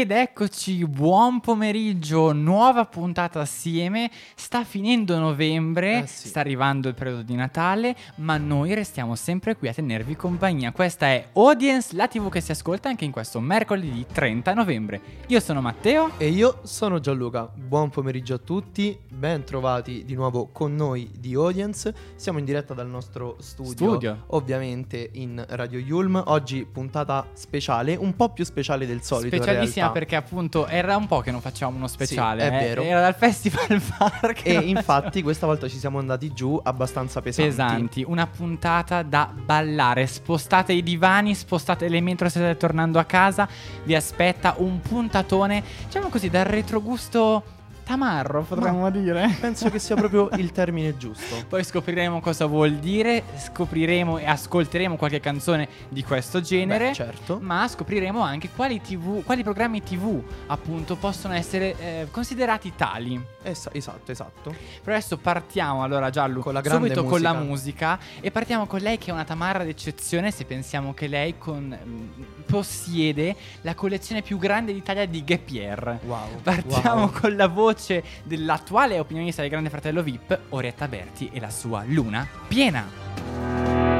Ed eccoci, buon pomeriggio, nuova puntata assieme. Sta finendo novembre, Eh sì. sta arrivando il periodo di Natale, ma noi restiamo sempre qui a tenervi compagnia. Questa è Audience, la TV che si ascolta anche in questo mercoledì 30 novembre. Io sono Matteo. E io sono Gianluca, buon pomeriggio a tutti, ben trovati di nuovo con noi di Audience, siamo in diretta dal nostro studio, Studio. ovviamente in Radio Yulm, oggi puntata speciale, un po' più speciale del solito Specialissima perché appunto era un po' che non facciamo uno speciale. è eh. vero. Era dal Festival Park. E infatti questa volta ci siamo andati giù abbastanza pesanti. pesanti, una puntata da ballare. Spostate i divani, spostate le metro se state tornando a casa. Vi aspetta un puntatone, diciamo così, dal retrogusto tamarro, potremmo dire. Penso che sia proprio il termine giusto. Poi scopriremo cosa vuol dire, scopriremo e ascolteremo qualche canzone di questo genere. Beh, certo. Ma scopriremo anche quali, TV, quali programmi TV appunto possono essere eh, considerati tali. Esa- esatto, esatto. Però adesso partiamo allora Giallo Con la grande subito con la musica. musica e partiamo con lei che è una tamarra d'eccezione se pensiamo che lei con- mm, possiede la collezione più grande d'Italia di Gap Year. Wow. Partiamo wow. con la voce dell'attuale opinionista del Grande Fratello VIP, Orietta Berti e la sua luna piena.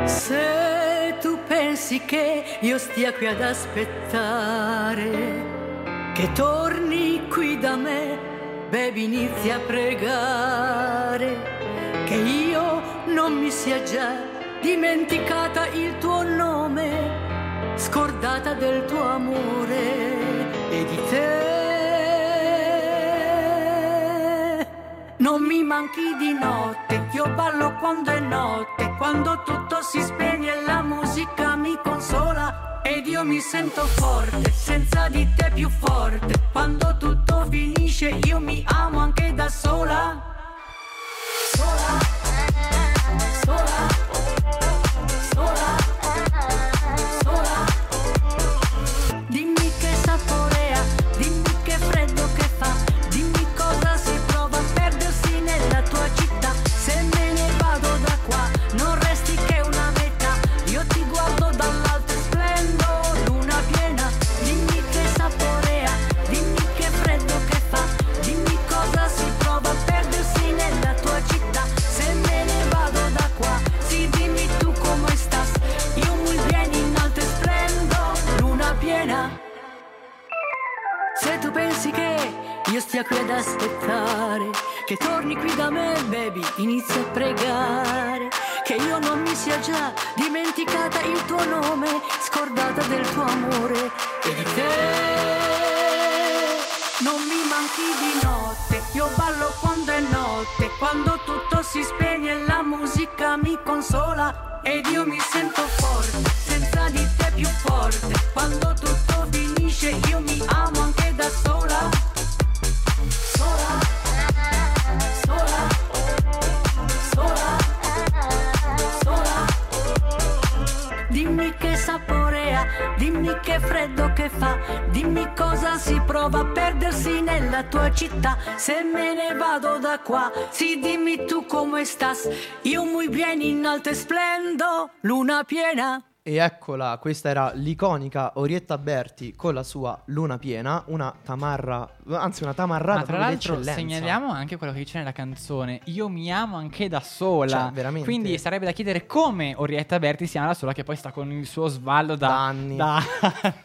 Se tu pensi che io stia qui ad aspettare, che torni qui da me, baby inizia a pregare, che io non mi sia già dimenticata il tuo nome, scordata del tuo amore e di te. Non mi manchi di notte, io ballo quando è notte, quando tutto si spegne e la musica mi consola ed io mi sento forte, senza di te più forte. Quando tutto finisce io mi amo anche da sola. Sola, io stia qui ad aspettare, che torni qui da me, baby, inizia a pregare, che io non mi sia già dimenticata il tuo nome, scordata del tuo amore e di te. Non mi manchi di notte, io ballo quando è notte, quando tutto si spegne e la musica mi consola ed io mi sento forte, prova a perdersi nella tua città. Se me ne vado da qua, sì dimmi tu come stas. Io muy bien in alto e splendo, luna piena. E eccola, questa era l'iconica Orietta Berti con la sua luna piena, una tamarra, anzi una tamarrata Ma tra l'altro segnaliamo anche quello che dice nella canzone Io mi amo anche da sola Cioè, veramente. Quindi sarebbe da chiedere come Orietta Berti sia da sola Che poi sta con il suo svallo da, Da anni. da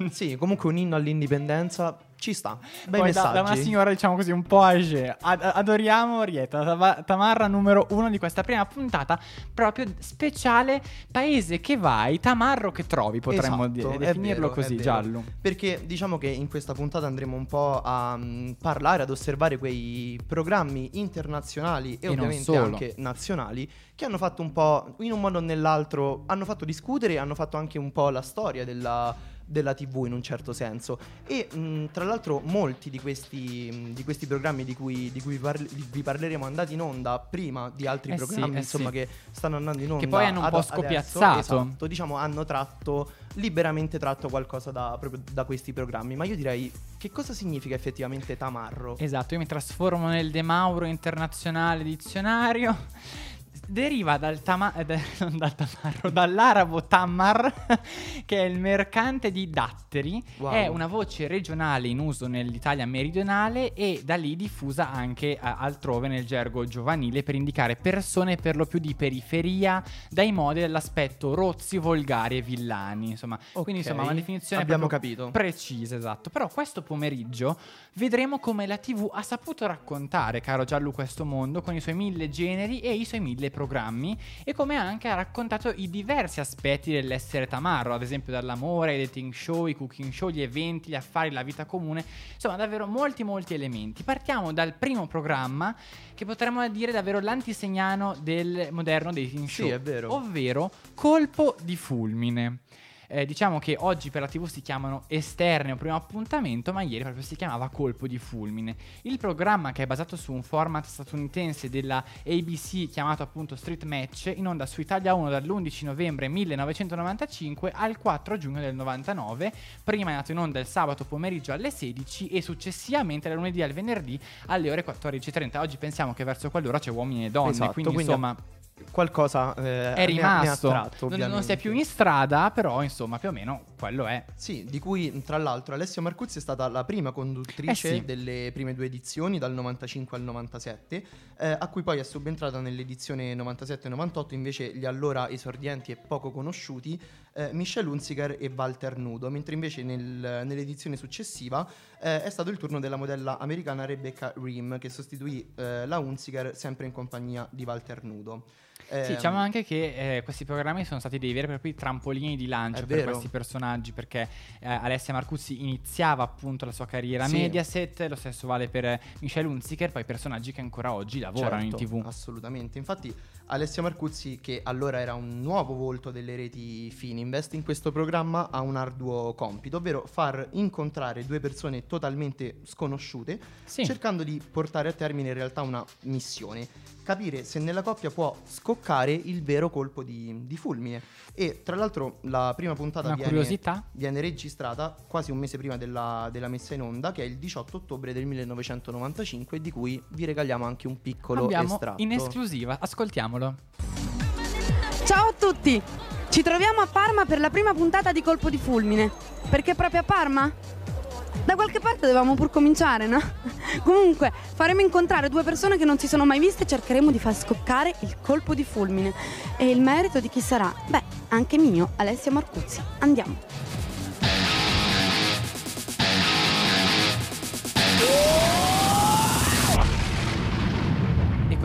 Sì, comunque un inno all'indipendenza ci sta. Bei Poi da, da una signora diciamo così un po' âgée Ad- adoriamo Orietta Tava- Tamarra numero uno di questa prima puntata Proprio speciale Paese che vai Tamarro che trovi Potremmo Esatto, dire- definirlo vero, così giallo. Perché diciamo che in questa puntata andremo un po' a mm, parlare, ad osservare quei programmi internazionali e, E ovviamente anche nazionali che hanno fatto un po', in un modo o nell'altro, hanno fatto discutere e hanno fatto anche un po' la storia della, della TV in un certo senso. E mh, tra l'altro molti di questi, mh, di questi programmi di cui, di cui parli- vi parleremo andati in onda prima di altri Eh sì, programmi eh insomma sì. che stanno andando in onda. Che poi hanno un ad- po' adesso. scopiazzato. Esatto, diciamo hanno tratto liberamente tratto qualcosa da, proprio da questi programmi. Ma io direi che cosa significa effettivamente tamarro? Esatto, io mi trasformo nel De Mauro internazionale dizionario. Deriva dal tama- eh, non dal tamarro, dall'arabo Tammar, che è il mercante di datteri. Wow. È una voce regionale in uso nell'Italia meridionale e da lì diffusa anche eh, altrove nel gergo giovanile per indicare persone per lo più di periferia, dai modi dell'aspetto rozzi, volgari e villani. Insomma, quindi Ok, insomma una definizione abbiamo capito. precisa, esatto. Però questo pomeriggio vedremo come la TV ha saputo raccontare, caro Giallo, questo mondo con i suoi mille generi e i suoi mille programmi e come anche ha raccontato i diversi aspetti dell'essere tamarro, ad esempio dall'amore, ai dating show, i cooking show, gli eventi, gli affari, la vita comune, insomma davvero molti molti elementi. Partiamo dal primo programma che potremmo dire davvero l'antisegnano del moderno dating Sì, show, è vero. ovvero Colpo di fulmine. Eh, diciamo che oggi per la TV si chiamano esterne o primo appuntamento, ma ieri proprio si chiamava Colpo di fulmine. Il programma che è basato su un format statunitense della ABC chiamato appunto Street Match, in onda su Italia 1 dall'11 novembre 1995 al 4 giugno del 99. Prima è nato in onda il sabato pomeriggio alle 16 e successivamente dal lunedì al venerdì alle ore 14.30. Oggi pensiamo che verso quell'ora c'è uomini e donne, Esatto, quindi, quindi insomma Qualcosa eh, è ne ha- ne ha rimasto. non, non si è più in strada, però insomma più o meno quello è. Sì, di cui tra l'altro Alessia Marcuzzi è stata la prima conduttrice Eh sì. delle prime due edizioni, dal 95 al 97, eh, a cui poi è subentrata nell'edizione 97-98 invece gli allora esordienti e poco conosciuti eh, Michelle Hunziker e Walter Nudo, mentre invece nel- nell'edizione successiva eh, è stato il turno della modella americana Rebecca Ream che sostituì eh, la Hunziker sempre in compagnia di Walter Nudo. Sì, Ehm, diciamo anche che eh, questi programmi sono stati dei veri e propri trampolini di lancio per vero. questi personaggi, perché eh, Alessia Marcuzzi iniziava appunto la sua carriera a Sì. Mediaset, lo stesso vale per eh, Michelle Hunziker, poi personaggi che ancora oggi lavorano Certo, in tv. Assolutamente. Infatti, Alessia Marcuzzi, che allora era un nuovo volto delle reti Fininvest, in questo programma ha un arduo compito, ovvero far incontrare due persone totalmente sconosciute, Sì. cercando di portare a termine in realtà una missione. Capire se nella coppia può scoccare il vero colpo di, di fulmine. E tra l'altro la prima puntata viene, viene registrata quasi un mese prima della, della messa in onda, che è il 18 ottobre del 1995, di cui vi regaliamo anche un piccolo Abbiamo estratto. in esclusiva, ascoltiamolo. Ciao a tutti! Ci troviamo a Parma per la prima puntata di Colpo di Fulmine. Perché proprio a Parma? Da qualche parte dovevamo pur cominciare, no? Comunque, faremo incontrare due persone che non si sono mai viste e cercheremo di far scoccare il colpo di fulmine. E il merito di chi sarà? Beh, anche mio, Alessia Marcuzzi. Andiamo.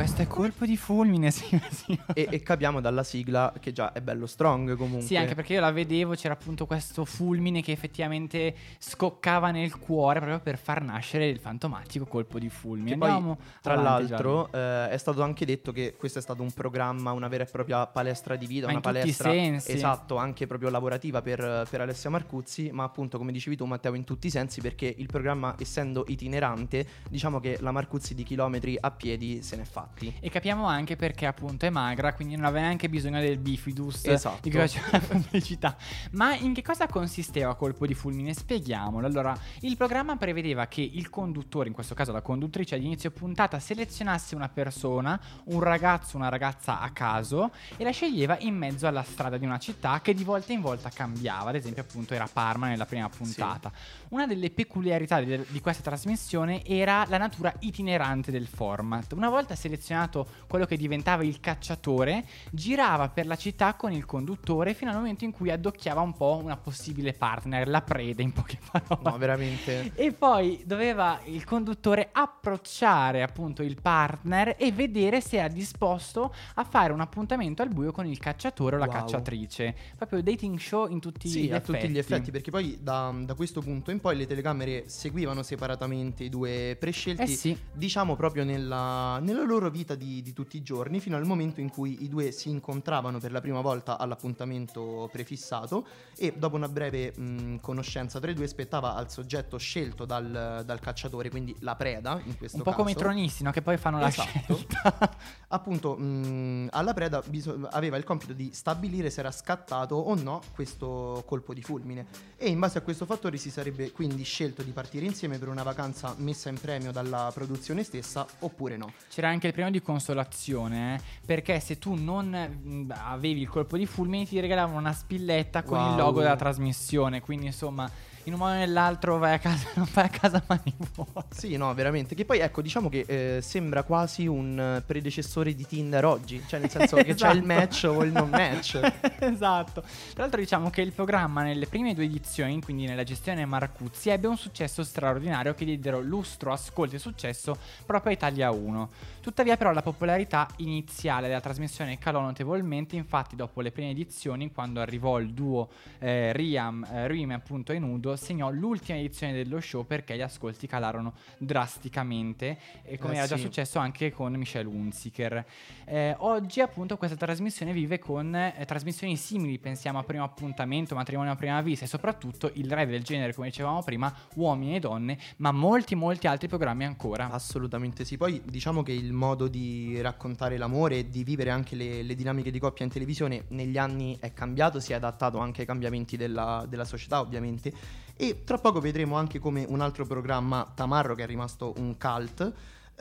Questo è colpo di fulmine, sì, sì. e, e capiamo dalla sigla che già è bello strong comunque. Sì, anche perché io la vedevo, c'era appunto questo fulmine che effettivamente scoccava nel cuore proprio per far nascere il fantomatico colpo di fulmine. Poi, Andiamo tra avanti, l'altro, eh, è stato anche detto che questo è stato un programma, una vera e propria palestra di vita, Ma una palestra esatto, anche proprio lavorativa per, per Alessia Marcuzzi, ma appunto come dicevi tu Matteo in tutti i sensi perché il programma essendo itinerante, diciamo che la Marcuzzi di chilometri a piedi se n'è fatti. E capiamo anche perché appunto è magra, quindi non aveva neanche bisogno del bifidus Esatto. di cui faceva la pubblicità. Ma in che cosa consisteva colpo di fulmine? Spieghiamolo. Allora, il programma prevedeva che il conduttore, in questo caso la conduttrice ad inizio puntata, selezionasse una persona, un ragazzo, una ragazza a caso e la sceglieva in mezzo alla strada di una città che di volta in volta cambiava. Ad esempio, appunto, era Parma nella prima puntata. Una delle peculiarità di, di questa trasmissione era la natura itinerante del format. Una volta selezionato quello che diventava il cacciatore, girava per la città con il conduttore fino al momento in cui addocchiava un po' una possibile partner, la preda in poche parole. No, veramente. E poi doveva il conduttore approcciare appunto il partner e vedere se era disposto a fare un appuntamento al buio con il cacciatore o la Wow. cacciatrice. Proprio dating show in tutti Sì, gli a effetti. tutti gli effetti, perché poi da, da questo punto in poi le telecamere seguivano separatamente i due prescelti, Eh sì. diciamo proprio nella, nella loro vita di, di tutti i giorni, fino al momento in cui i due si incontravano per la prima volta all'appuntamento prefissato e dopo una breve mh, conoscenza tra i due spettava al soggetto scelto dal, dal cacciatore, quindi la preda in questo Un po' caso. come i tronisti, no? Che poi fanno la Esatto. scelta. appunto mh, alla preda biso- aveva il compito di stabilire se era scattato o no questo colpo di fulmine e in base a questo fattore si sarebbe quindi scelto di partire insieme per una vacanza messa in premio dalla produzione stessa oppure no. C'era anche il premio di consolazione, eh, perché se tu non avevi il colpo di fulmine ti regalavano una spilletta con il Wow. logo della trasmissione, quindi insomma in un modo o nell'altro vai a casa, non vai a casa mani vuote. Sì, no, veramente. Che poi ecco, diciamo che eh, sembra quasi un predecessore di Tinder oggi, cioè nel senso che c'è il Esatto. match o il non match. esatto. Tra l'altro diciamo che il programma nelle prime due edizioni, quindi nella gestione Marcuzzi, ebbe un successo straordinario che diedero lustro, ascolto e successo proprio a Italia 1. Tuttavia però la popolarità iniziale della trasmissione calò notevolmente, infatti dopo le prime edizioni, quando arrivò il duo eh, Riam, eh, Rime appunto e Nudo, segnò l'ultima edizione dello show perché gli ascolti calarono drasticamente e come Eh era già sì. successo anche con Michelle Hunziker. Eh, oggi appunto questa trasmissione vive con eh, trasmissioni simili, pensiamo a Primo Appuntamento, Matrimonio a Prima Vista e soprattutto il re del genere, come dicevamo prima, Uomini e Donne, ma molti molti altri programmi ancora. Assolutamente sì. Poi diciamo che il modo di raccontare l'amore e di vivere anche le, le dinamiche di coppia in televisione negli anni è cambiato, si è adattato anche ai cambiamenti della, della società ovviamente. E tra poco vedremo anche come un altro programma, Tamarro, che è rimasto un cult.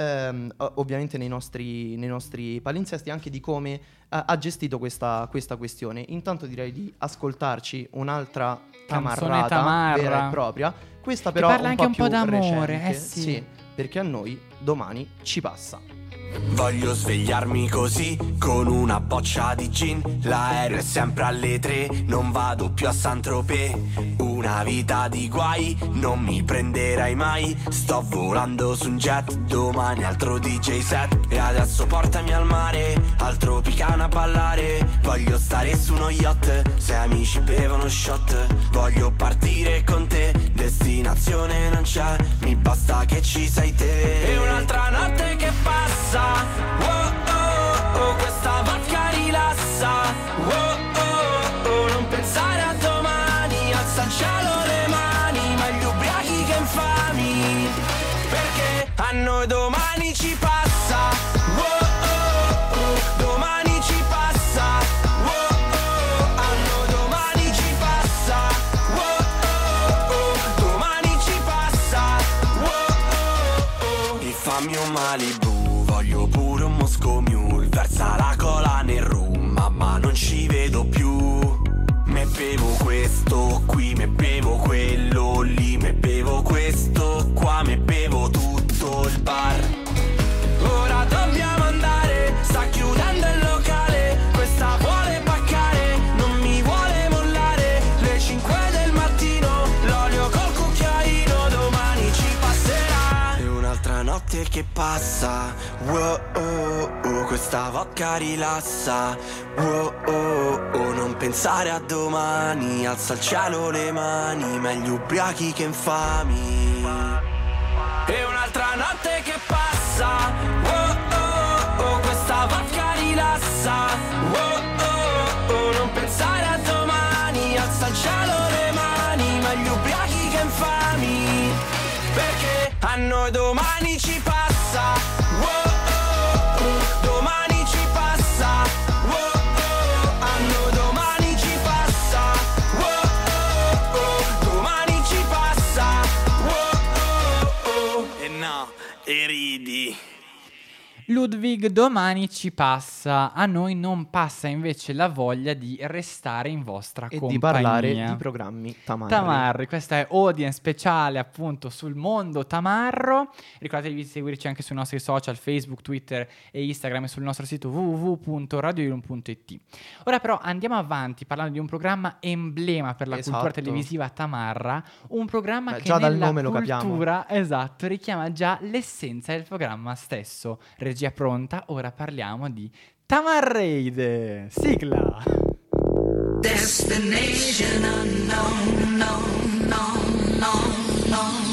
o- ovviamente nei nostri, nei nostri palinsesti anche di come eh, ha gestito questa, questa questione intanto direi di ascoltarci un'altra tamarrata tamarra. vera e propria questa Che però parla un anche po' un po' d'amore, recente. eh sì. perché a noi domani ci passa. Voglio svegliarmi così con una boccia di gin. L'aereo è sempre alle tre, non vado più a Saint-Tropez. Una vita di guai, non mi prenderai mai. Sto volando su un jet, domani altro DJ set. E adesso portami al mare, al Tropicana a ballare. Voglio stare su uno yacht, se amici bevono shot. Voglio partire con te, destinazione non c'è, mi basta che ci sei te. E un'altra notte che passa, oh oh oh, questa vodka rilassa, oh oh oh, non pensare a domani, oh oh oh. E fammi un Malibu, voglio pure un Moscow Mule, versa la passa, wow, oh, oh, questa vodka rilassa, wow, oh, oh, non pensare a domani, alza al cielo le mani, meglio ubriachi che infami. E un'altra notte che passa. Oh, oh, oh, Questa vodka rilassa. Oh, oh, oh, Non pensare a domani. Alza al cielo le mani Meglio ubriachi che infami. Perché a noi domani ci passa oh, oh, Ludwig domani ci passa, a noi non passa invece la voglia di restare in vostra E compagnia. di parlare di programmi tamarri. Tamarri, questa è audience speciale appunto sul mondo tamarro. Ricordatevi di seguirci anche sui nostri social Facebook, Twitter e Instagram e sul nostro sito www.radioilum.it. Ora però andiamo avanti parlando di un programma emblema per la cultura Esatto. televisiva tamarra, un programma Beh, che già dal nome lo capiamo. cultura, esatto, richiama già l'essenza del programma stesso. Regia pronta, ora parliamo di Tamarreide. Sigla. Destination unknown, no, no, no, no.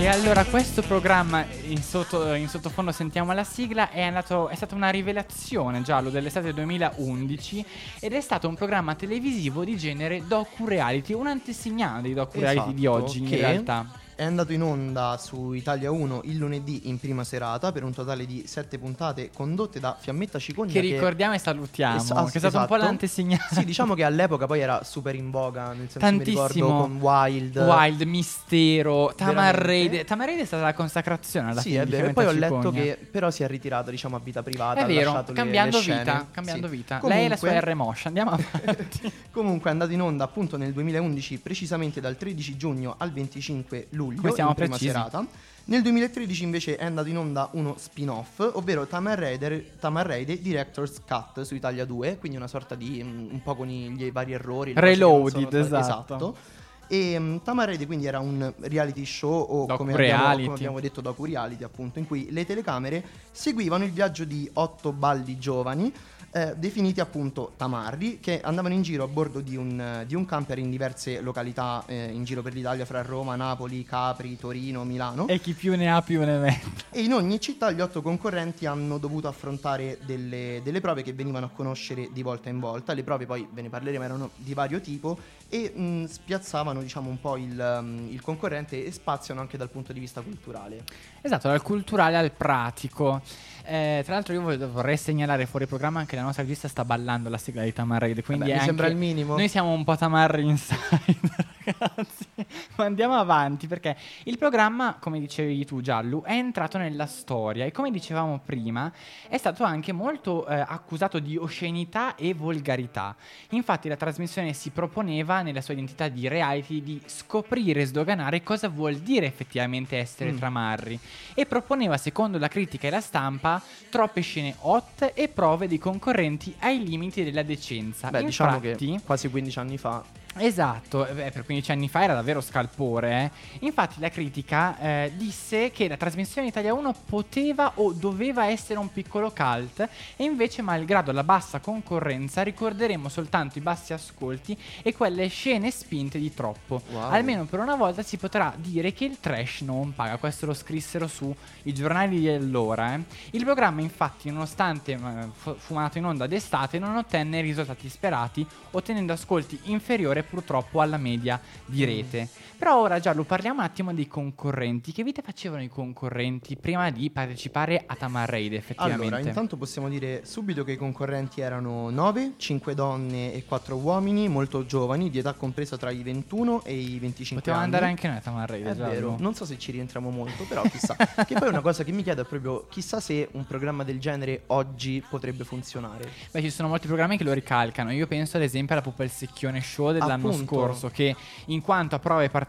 E allora questo programma in, sotto- in sottofondo sentiamo la sigla è, andato, è stata una rivelazione giallo dell'estate 2011 ed è stato un programma televisivo di genere docu-reality, un antesignano dei docu-reality di Esatto, oggi in realtà. È andato in onda su Italia 1 il lunedì in prima serata per un totale di sette puntate condotte da Fiammetta Cicogna. Che ricordiamo e salutiamo. Es- che è stato un po' esatto. l'antesignale. Sì, diciamo che all'epoca poi era super in voga, nel senso Tantissimo. mi ricordo con Wild. Wild, Mistero, Tamar Veramente. Raid. Tamar Raid è stata la consacrazione alla Sì, fine è di vero. E poi ho letto Cicogna. che però si è ritirata, diciamo, a vita privata. È ha vero, lasciato le- cambiando le scene. vita, cambiando Sì. vita. Lei e la sua Comunque- R-Motion, andiamo avanti. Comunque è andato in onda appunto nel 2011, precisamente dal 13 giugno al 25 luglio, Come siamo in prima precisi. serata. Nel 2013 invece è andato in onda uno spin-off, ovvero Tamar Raider, Tamar Raider Director's Cut su Italia 2, quindi una sorta di mm, un po' con i, gli vari errori. Reloaded, sono state- esatto. E um, Tamar Raider quindi era un reality show o come abbiamo, come abbiamo detto docu-reality appunto, in cui le telecamere seguivano il viaggio di otto balli giovani eh, definiti appunto tamarri, che andavano in giro a bordo di un, di un camper in diverse località eh, in giro per l'Italia, fra Roma, Napoli, Capri, Torino, Milano. e chi più ne ha più ne mette. E in ogni città gli otto concorrenti hanno dovuto affrontare delle, delle prove che venivano a conoscere di volta in volta. Le prove poi ve ne parleremo, erano di vario tipo e mh, spiazzavano diciamo un po' il, um, il concorrente e spaziano anche dal punto di vista culturale. Esatto, dal culturale al pratico. Eh, tra l'altro io vorrei segnalare fuori programma che la nostra regista sta ballando la sigla di Tamar Raid, quindi Vabbè, mi sembra anche- il minimo. Noi siamo un po' tamarri inside, ragazzi. Ma andiamo avanti perché il programma, come dicevi tu Giallu, è entrato nella storia e come dicevamo prima è stato anche molto eh, accusato di oscenità e volgarità. Infatti la trasmissione si proponeva nella sua identità di reality di scoprire e sdoganare cosa vuol dire effettivamente essere Mm. tramarri e proponeva secondo la critica e la stampa troppe scene hot e prove dei concorrenti ai limiti della decenza. Beh, diciamo Infatti- che quasi 15 anni fa Esatto, eh, beh, per 15 anni fa era davvero scalpore. eh. Infatti la critica eh, disse che la trasmissione Italia 1 poteva o doveva essere un piccolo cult e invece malgrado la bassa concorrenza ricorderemo soltanto i bassi ascolti e quelle scene spinte di troppo. Wow. Almeno per una volta si potrà dire che il trash non paga, questo lo scrissero su i giornali di allora. eh. Il programma infatti nonostante eh, fu fu mandato in onda d'estate non ottenne i risultati sperati ottenendo ascolti inferiori purtroppo alla media di rete. Però ora Giallo parliamo un attimo dei concorrenti. Che vita facevano i concorrenti prima di partecipare a Tamar Raid effettivamente? Allora, intanto possiamo dire subito che i concorrenti erano 9, 5 donne e 4 uomini, molto giovani, di età compresa tra i 21 e i 25 Potevamo anni. andare anche noi a Tamar Raid, È Giallo. vero, non so se ci rientriamo molto, però chissà. che poi una cosa che mi chiedo è proprio chissà se un programma del genere oggi potrebbe funzionare. Beh, ci sono molti programmi che lo ricalcano. Io penso ad esempio alla Pupa il Secchione Show dell'anno Appunto. scorso, che in quanto a prove particolari,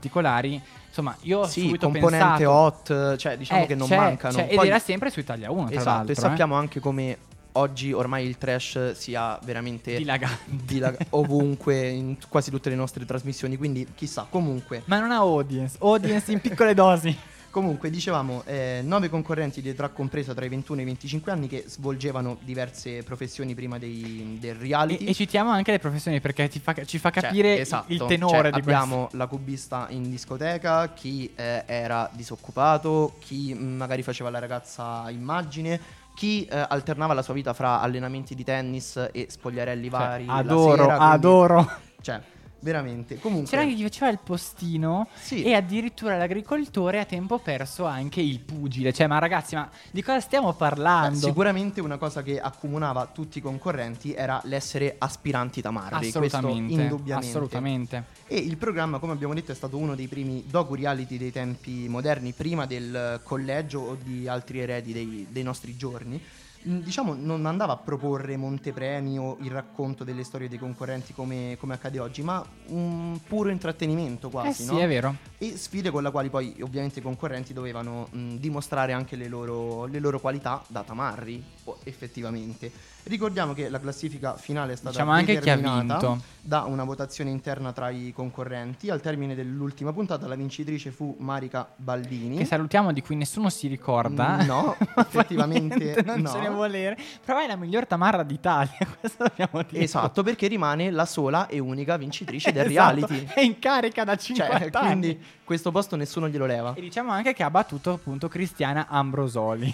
insomma, io ho sì, subito componente pensato hot, cioè diciamo Eh, che non c'è- mancano. c'è- ed Poi- era sempre su Italia 1, tra esatto, l'altro. e sappiamo anche come oggi ormai il trash sia veramente eh. Dilagante. dilag- ovunque in t- quasi tutte le nostre trasmissioni, quindi chissà, comunque Ma non ha audience, audience in piccole dosi. Comunque, dicevamo, eh, nove concorrenti di età compresa tra i 21 e i 25 anni che svolgevano diverse professioni prima dei, del E, reality. e citiamo anche le professioni perché fa- ci fa Cioè, capire esatto, il tenore cioè, di abbiamo la cubista in discoteca, chi eh, era disoccupato, chi mh, magari faceva la ragazza immagine, chi eh, alternava la sua vita fra allenamenti di tennis e spogliarelli questo. Cioè, vari. adoro, sera, quindi- adoro. Cioè, veramente. Comunque, C'era anche chi faceva il postino Sì. e addirittura l'agricoltore a tempo perso anche il pugile. Cioè, ma ragazzi, ma di cosa stiamo parlando? sicuramente una cosa che accomunava tutti i concorrenti era l'essere aspiranti tamarri. Assolutamente, questo indubbiamente. assolutamente. E il programma, come abbiamo detto, è stato uno dei primi docu-reality dei tempi moderni, prima del collegio o di altri eredi dei, dei nostri giorni. Diciamo, non andava a proporre montepremi o il racconto delle storie dei concorrenti come, come accade oggi, ma un puro intrattenimento quasi, Eh sì, no? è vero. E sfide con la quali poi ovviamente i concorrenti dovevano mh, dimostrare anche le loro, le loro qualità da tamarri, effettivamente. Ricordiamo che la classifica finale è stata Diciamo determinata da una votazione interna tra i concorrenti. Al termine dell'ultima puntata la vincitrice fu Marica Baldini. Che salutiamo di cui nessuno si ricorda. Mm, no, effettivamente Niente, non no. ce ne volere. Però è la miglior tamarra d'Italia, questo dobbiamo dire. Esatto, perché rimane la sola e unica vincitrice del Esatto, reality. È in carica da 50 Cioè, anni. quindi questo posto nessuno glielo leva. E diciamo anche che ha battuto appunto Cristiana Ambrosoli.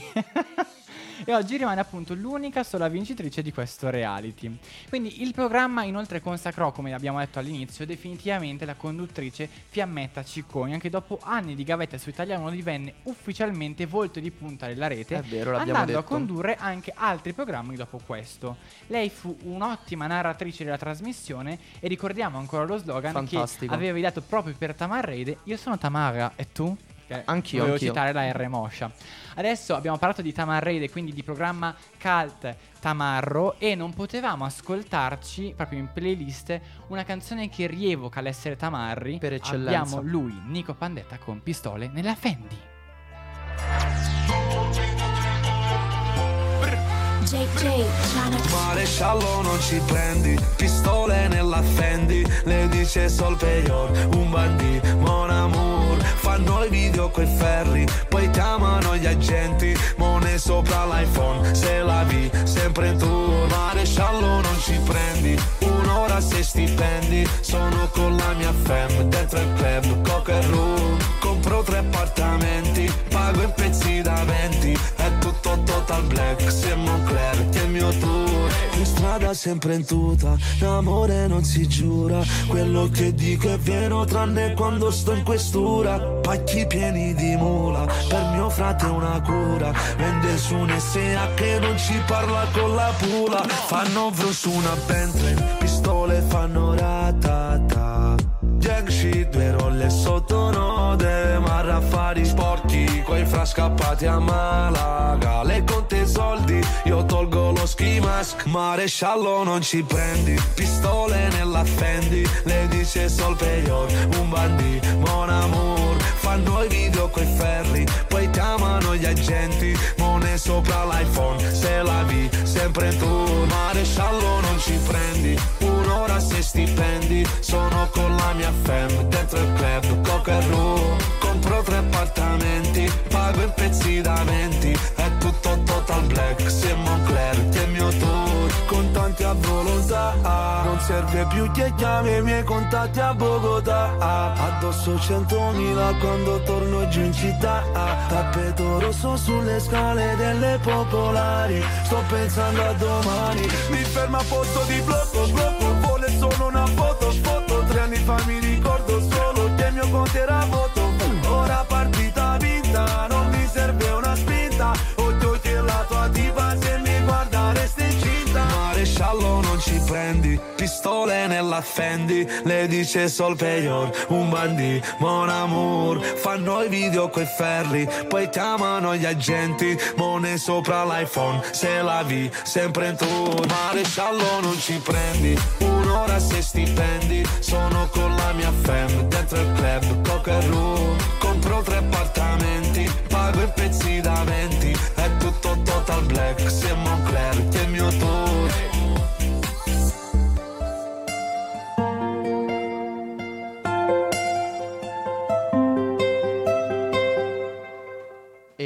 E oggi rimane appunto l'unica sola vincitrice di questo reality. Quindi il programma inoltre consacrò, come abbiamo detto all'inizio, definitivamente la conduttrice Fiammetta Cicconi, anche dopo anni di gavetta su Italia 1 divenne ufficialmente volto di punta della rete, È vero, andando a detto. condurre anche altri programmi dopo questo. Lei fu un'ottima narratrice della trasmissione e ricordiamo ancora lo slogan Fantastico. che aveva dato proprio per Tamarrede, io sono Tamara e tu? Che Anch'io, Volevo anch'io. citare la R moscia. Adesso abbiamo parlato di Tamarrede, quindi di programma cult Tamarro e non potevamo ascoltarci proprio in playlist una canzone che rievoca l'essere Tamarri. Per eccellenza. Abbiamo lui, Nico Pandetta con pistole nella Fendi. JJ, Maresciallo non ci prendi, pistole nella Fendi, le dice sol peyor, un bandì, mon amour, fanno i video coi ferri, poi chiamano gli agenti, mone sopra l'iPhone, se la vi, sempre tour, maresciallo non ci prendi, un'ora se stipendi, sono con la mia fam, dentro il club, coca e rum, compro tre appartamenti, pago in pezzi da 20, è tutto total black, se Moncler che è il mio tour. In strada sempre in tuta, l'amore non si giura. Quello che dico è vero tranne quando sto in questura. Pacchi pieni di mula, per mio frate una cura. Vende su un SEA che non ci parla con la pula. Fanno vru su una Bentley, pistole fanno ratata Jack shit, due rolle sotto node Marra affari sporchi, quei fra scappati a Malaga. Le conte soldi, io tolgo lo ski mask. Maresciallo non ci prendi, pistole nella Fendi Le dice sol peyor, un bandì, mon amour. Fanno i video coi ferri, poi chiamano gli agenti. Mone sopra l'iPhone, se la vi, sempre tour Maresciallo non ci prendi, un'ora se stipendi Sono con la mia fam, dentro il club, coca e rum Compro tre appartamenti, pago in pezzi da 20 È tutto total black, se Moncler che è mio tour. Contanti a volontà, non serve più che chiami i miei contatti a Bogotà. Addosso centomila quando torno giù in città. Tappeto rosso sulle scale delle popolari Sto pensando a domani. Mi ferma a posto di blocco, blocco Solo una foto, foto. Tre anni fa mi ricordo solo che il mio conto era voto pistole nella Fendi Le dice sol peyor, un bandì, mon amour. Fanno i video coi ferri, poi chiamano gli agenti Mone sopra l'iPhone, se la vi, sempre in tour. Maresciallo non ci prendi, un'ora se stipendi Sono con la mia fam, dentro il club, coca rum Compro tre appartamenti, pago in pezzi da 20 È tutto total black, se Moncler che è il mio tour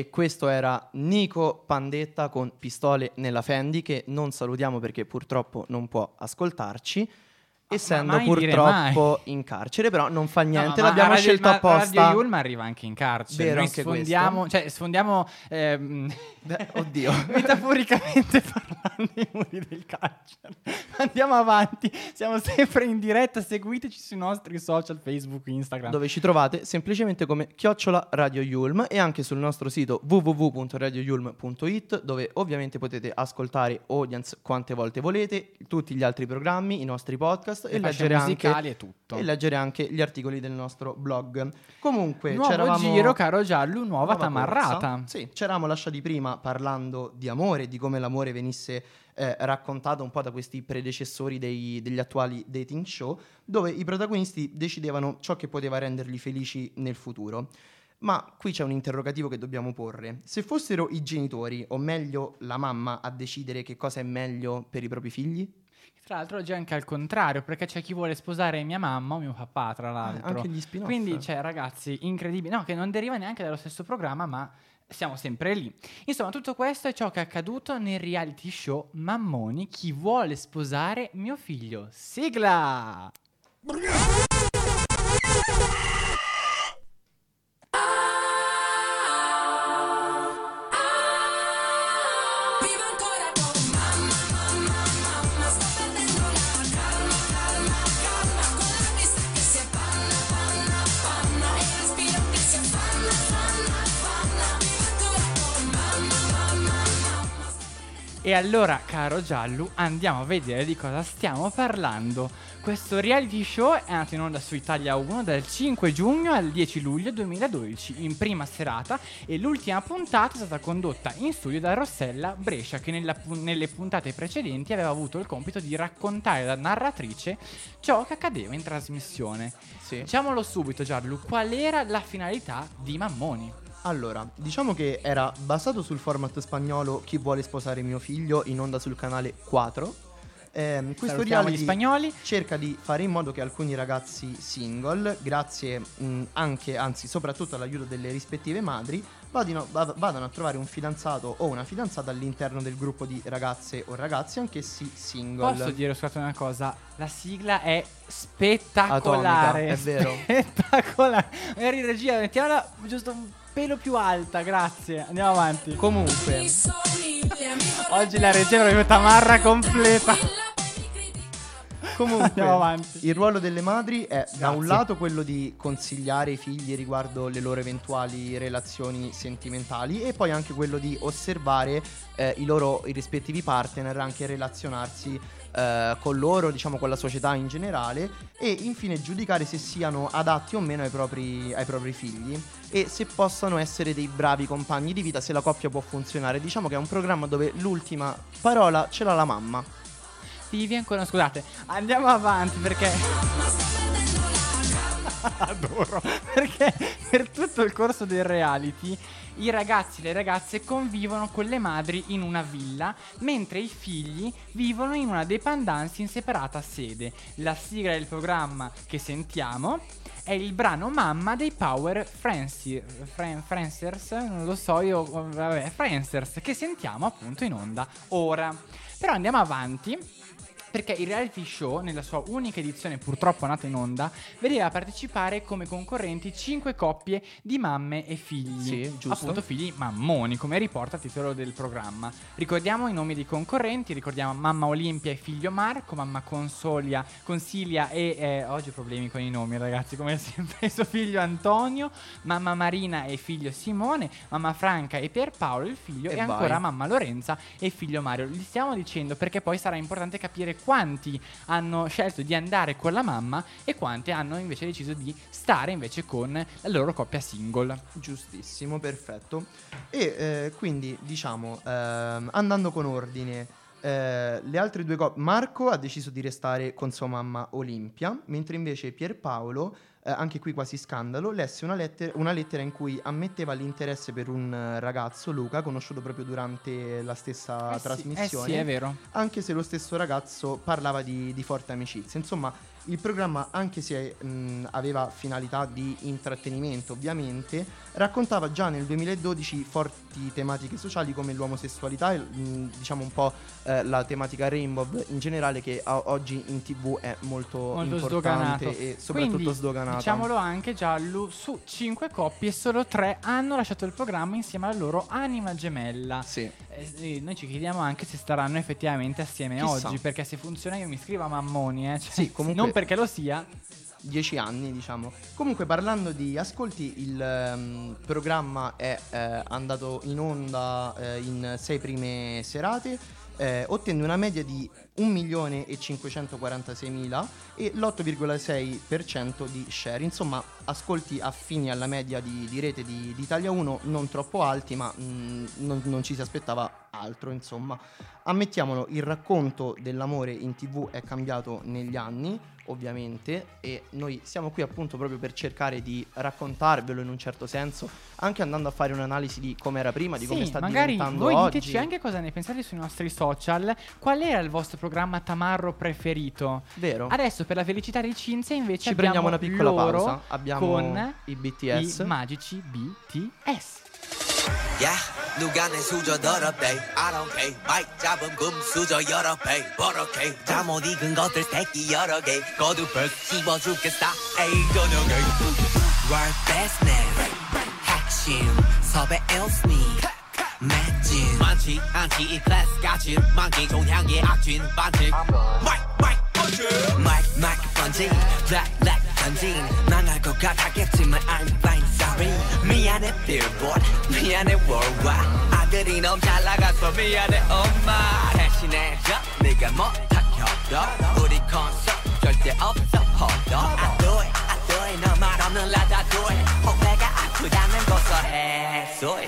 E questo era Nico Pandetta con pistole nella Fendi che non salutiamo perché purtroppo non può ascoltarci. Essendo dire purtroppo in carcere, però non fa niente, No, ma l'abbiamo Radio- scelto ma apposta. Radio Yulma arriva anche in carcere. Vero, Noi sfondiamo, cioè sfondiamo ehm, Beh, oddio. metaforicamente parlando i muri del carcere. Andiamo avanti, siamo sempre in diretta, seguiteci sui nostri social Facebook, Instagram. dove ci trovate semplicemente come chiocciola Radio Yulm e anche sul nostro sito www.radioyulm.it dove ovviamente potete ascoltare Audience quante volte volete, tutti gli altri programmi, i nostri podcast e fasce leggere, anche, musicali e tutto. e leggere anche gli articoli del nostro blog. Comunque, Nuovo c'eravamo... giro, caro Giallo, nuova, Nuova tamarrata. corsa. Sì, ci eravamo lasciati prima parlando di amore, di come l'amore venisse eh, raccontato un po' da questi predecessori dei- degli attuali dating show, dove i protagonisti decidevano ciò che poteva renderli felici nel futuro. Ma qui c'è un interrogativo che dobbiamo porre. Se fossero i genitori, o meglio la mamma, a decidere che cosa è meglio per i propri figli? Tra l'altro oggi è anche al contrario, perché c'è chi vuole sposare mia mamma o mio papà, tra l'altro. anche gli spin-off. Quindi, cioè, ragazzi, incredibile. No, che non deriva neanche dallo stesso programma, ma siamo sempre lì. Insomma, tutto questo è ciò che è accaduto nel reality show Mammoni, chi vuole sposare mio figlio. Sigla! E allora, caro Giallu, andiamo a vedere di cosa stiamo parlando. Questo reality show è andato in onda su Italia 1 dal 5 giugno al 10 luglio 2012, in prima serata, e l'ultima puntata è stata condotta in studio da Rossella Brescia, che nella nelle puntate precedenti aveva avuto il compito di raccontare da narratrice ciò che accadeva in trasmissione. Sì. Diciamolo subito, Giallu, qual era la finalità di Mammoni? Allora, diciamo che era basato sul format spagnolo Chi vuole sposare mio figlio in onda sul canale 4. Ehm, questo reality cerca di fare in modo che alcuni ragazzi single, grazie mh, anche, anzi soprattutto all'aiuto delle rispettive madri, vadino- va- vadano a trovare un fidanzato o una fidanzata all'interno del gruppo di ragazze o ragazzi, anch'essi single. Posso dire, scusate una cosa, la sigla è spettacolare. Atomica, è vero. Spettacolare. Magari regia, mettiamola giusto un pelo più alta, grazie. Andiamo avanti. Comunque, Oggi la regia è proprio tamarra completa. Comunque, Andiamo avanti. il ruolo delle madri è da un Grazie. lato quello di consigliare i figli riguardo le loro eventuali relazioni sentimentali e poi anche quello di osservare eh, i loro i rispettivi partner, anche relazionarsi eh, con loro, diciamo con la società in generale e infine giudicare se siano adatti o meno ai propri, ai propri figli e se possano essere dei bravi compagni di vita, se la coppia può funzionare. Diciamo che è un programma dove l'ultima parola ce l'ha la mamma. Vivi ancora, scusate. Andiamo avanti perché. Adoro. Perché per tutto il corso del reality i ragazzi e le ragazze convivono con le madri in una villa, mentre i figli vivono in una dependance in separata sede. La sigla del programma che sentiamo è il brano Mamma dei Power Fran- Francers, non lo so io, vabbè, Francers, che sentiamo appunto in onda ora. Però andiamo avanti. Perché il reality show, nella sua unica edizione purtroppo nata in onda, vedeva partecipare come concorrenti 5 coppie di mamme e figli. Sì, giusto. Appunto figli mammoni, come riporta il titolo del programma. Ricordiamo i nomi dei concorrenti, ricordiamo mamma Olimpia e figlio Marco, mamma Consolia, Consilia e... eh, oggi ho problemi con i nomi ragazzi, come sempre, suo figlio Antonio, mamma Marina e figlio Simone, mamma Franca e Pierpaolo il figlio E e, ancora mamma Lorenza e figlio Mario. Li stiamo dicendo perché poi sarà importante capire quanti hanno scelto di andare con la mamma e quanti hanno invece deciso di stare invece con la loro coppia single. Giustissimo, perfetto. E eh, quindi diciamo, ehm, andando con ordine, eh, le altre due coppie, Marco ha deciso di restare con sua mamma Olimpia, mentre invece Pierpaolo, eh, anche qui quasi scandalo, lesse una, letter- una lettera in cui ammetteva l'interesse per un eh, ragazzo, Luca, conosciuto proprio durante la stessa Eh sì, trasmissione Eh sì, è vero. anche se lo stesso ragazzo parlava di, di forte amicizia. Insomma, il programma, anche se mh, aveva finalità di intrattenimento, ovviamente, raccontava già nel 2012 forti tematiche sociali come l'omosessualità e mh, diciamo un po' eh, la tematica rainbow in generale che a- oggi in tv è molto, Molto importante sdoganato. e soprattutto Quindi, sdoganata. Diciamolo anche, Giallu, su 5 coppie solo 3 hanno lasciato il programma insieme alla loro anima gemella. Sì. Eh, noi ci chiediamo anche se staranno effettivamente assieme Chissà. oggi, perché se funziona io mi iscrivo a Mammoni, eh. Cioè, Sì, comunque- Perché lo sia. dieci anni, diciamo. Comunque, parlando di ascolti, il ehm, programma è eh, andato in onda eh, in sei prime serate. eh, ottenne una media di 1.546.000 e l'8,6% di share. Insomma, ascolti affini alla media di, di rete di, di Italia 1, non troppo alti, ma mh, non, non ci si aspettava altro. Insomma, ammettiamolo, il racconto dell'amore in tv è cambiato negli anni ovviamente e noi siamo qui appunto proprio per cercare di raccontarvelo in un certo senso anche andando a fare un'analisi di come era prima di come sì, sta magari diventando voi oggi diteci anche cosa ne pensate sui nostri social. Qual era il vostro programma tamarro preferito? vero Adesso per la felicità di Cinzia invece ci prendiamo una piccola pausa abbiamo con i BTS i magici BTS. Yeah, 누가 내 수저 더럽대? I don't care. 마이크 잡은 금 수저 여러 배. 버럭해. 잠못 익은 것들 새끼 여러 개. 거두벌 씹어 죽겠다. 에이 저녁에. World business 핵심. 섭외 일스니 매진 많지 않지. 이 클래스 가진 만기 종향의 악진 반칙. 마이크 마이크 번지 마이크 마이크 번지 블랙 블랙 던진 망할 것 같았겠지만 I'm fine sorry. 미안해 billboard. 미안해 worldwide. 댓글이 너무 잘 나가서 미안해 엄마. 대신해줘 네가 못한 협도 우리 콘서트 절대 없어 on I do it I do it. 너말 없는 라다 do it 혹 내가 아프다면 고소해 소리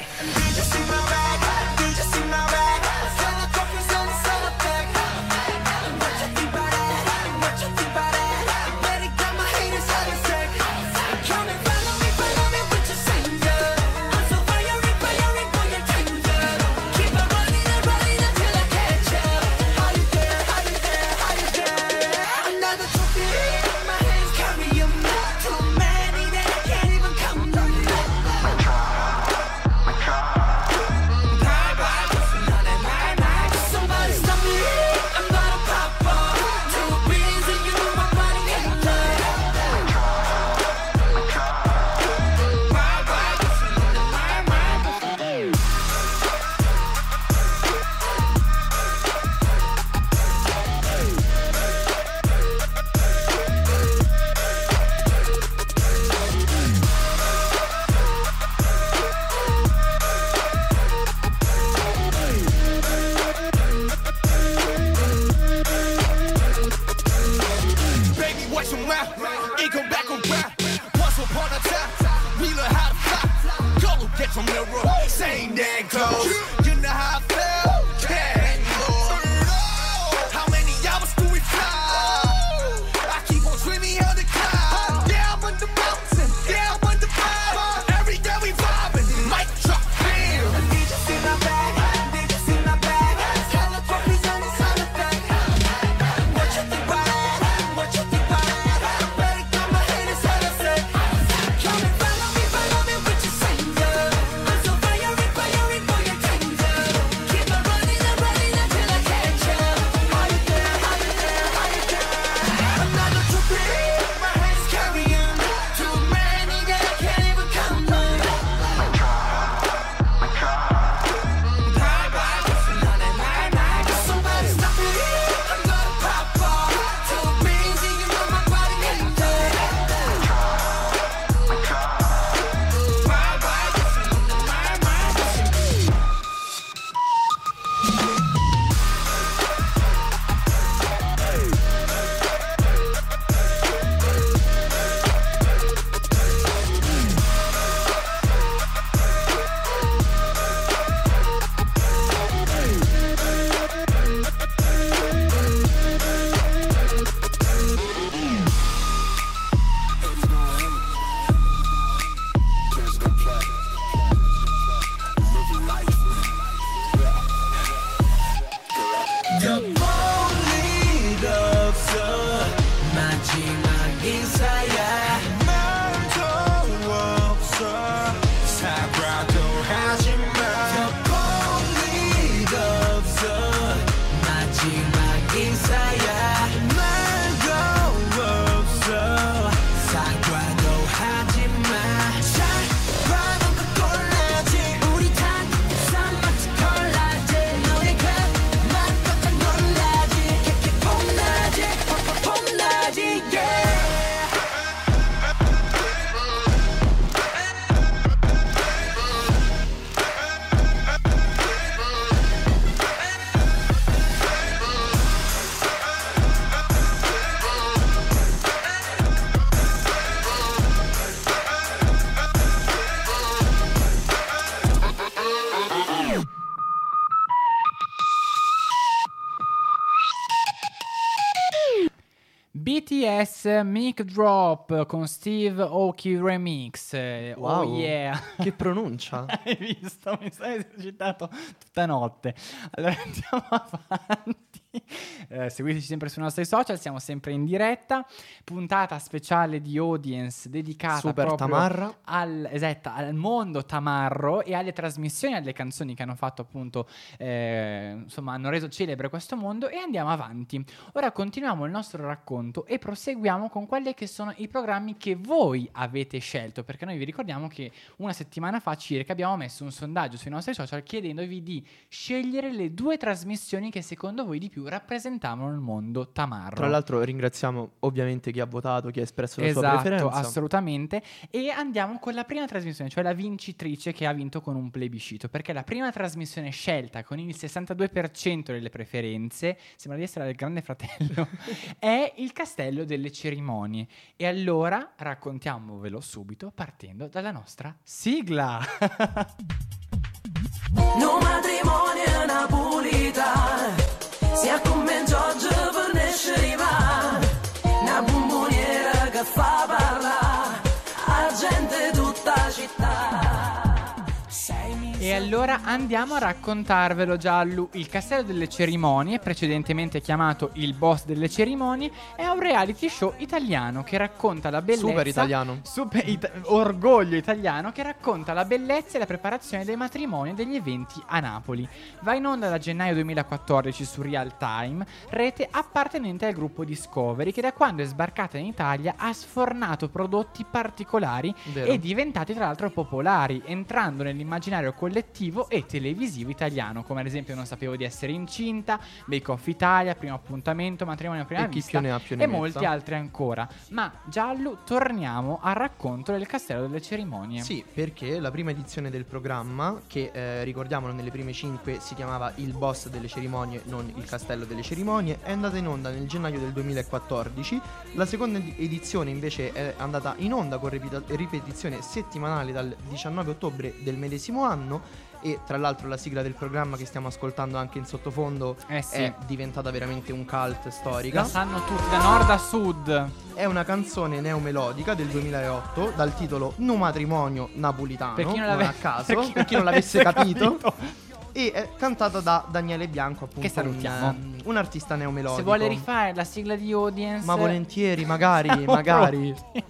BTS Mic Drop con Steve Aoki Remix. Eh, Wow. Oh yeah. Che pronuncia? Hai visto? Mi sono esercitato tutta notte. Allora andiamo avanti. Eh, seguiteci sempre sui nostri social, siamo sempre in diretta. Puntata speciale di audience dedicata Super proprio Tamarra. al, esatto, al mondo tamarro e alle trasmissioni, alle canzoni che hanno fatto appunto, eh, insomma, hanno reso celebre questo mondo e andiamo avanti. Ora continuiamo il nostro racconto e proseguiamo con quelli che sono i programmi che voi avete scelto, perché noi vi ricordiamo che una settimana fa circa abbiamo messo un sondaggio sui nostri social chiedendovi di scegliere le due trasmissioni che secondo voi di più più rappresentavano il mondo tamarro. Tra l'altro ringraziamo ovviamente chi ha votato, chi ha espresso la sua Esatto, preferenza. assolutamente. E andiamo con la prima trasmissione, cioè la vincitrice che ha vinto con un plebiscito, perché la prima trasmissione scelta con il 62% delle preferenze, sembra di essere il Grande Fratello, è il Castello delle Cerimonie. E allora raccontiamovelo subito partendo dalla nostra sigla. No matrimonio come Giorgio per E allora andiamo a raccontarvelo Giallo. Il Castello delle Cerimonie, precedentemente chiamato Il Boss delle Cerimonie, è un reality show italiano che racconta la bellezza Super italiano. Super ita- orgoglio italiano che racconta la bellezza e la preparazione dei matrimoni e degli eventi a Napoli. Va in onda da gennaio 2014 su Real Time, rete appartenente al gruppo Discovery che da quando è sbarcata in Italia ha sfornato prodotti particolari Vero. e diventati tra l'altro popolari, entrando nell'immaginario collettivo e televisivo italiano, come ad esempio Non sapevo di essere incinta, Bake Off Italia, Primo appuntamento, Matrimonio a prima E vista più ne ha più ne e metta. molti altri ancora. Ma Giallo, torniamo al racconto del Castello delle Cerimonie. Sì, perché la prima edizione del programma, che eh, ricordiamolo nelle prime 5 si chiamava Il Boss delle Cerimonie, non Il Castello delle Cerimonie, è andata in onda nel gennaio del 2014. La seconda ed- edizione invece è andata in onda con ripetizione settimanale dal 19 ottobre del medesimo anno. E tra l'altro la sigla del programma che stiamo ascoltando anche in sottofondo Eh sì. è diventata veramente un cult storica. La sanno tutti, da nord a sud. È una canzone neomelodica del 2008 dal titolo No matrimonio napolitano. Per chi non non a caso, per chi per chi non l'avesse capito. E è cantata da Daniele Bianco, appunto. Che salutiamo. Un, ehm, un artista neomelodico. Se vuole rifare la sigla di audience, Ma volentieri, magari, magari. pronti.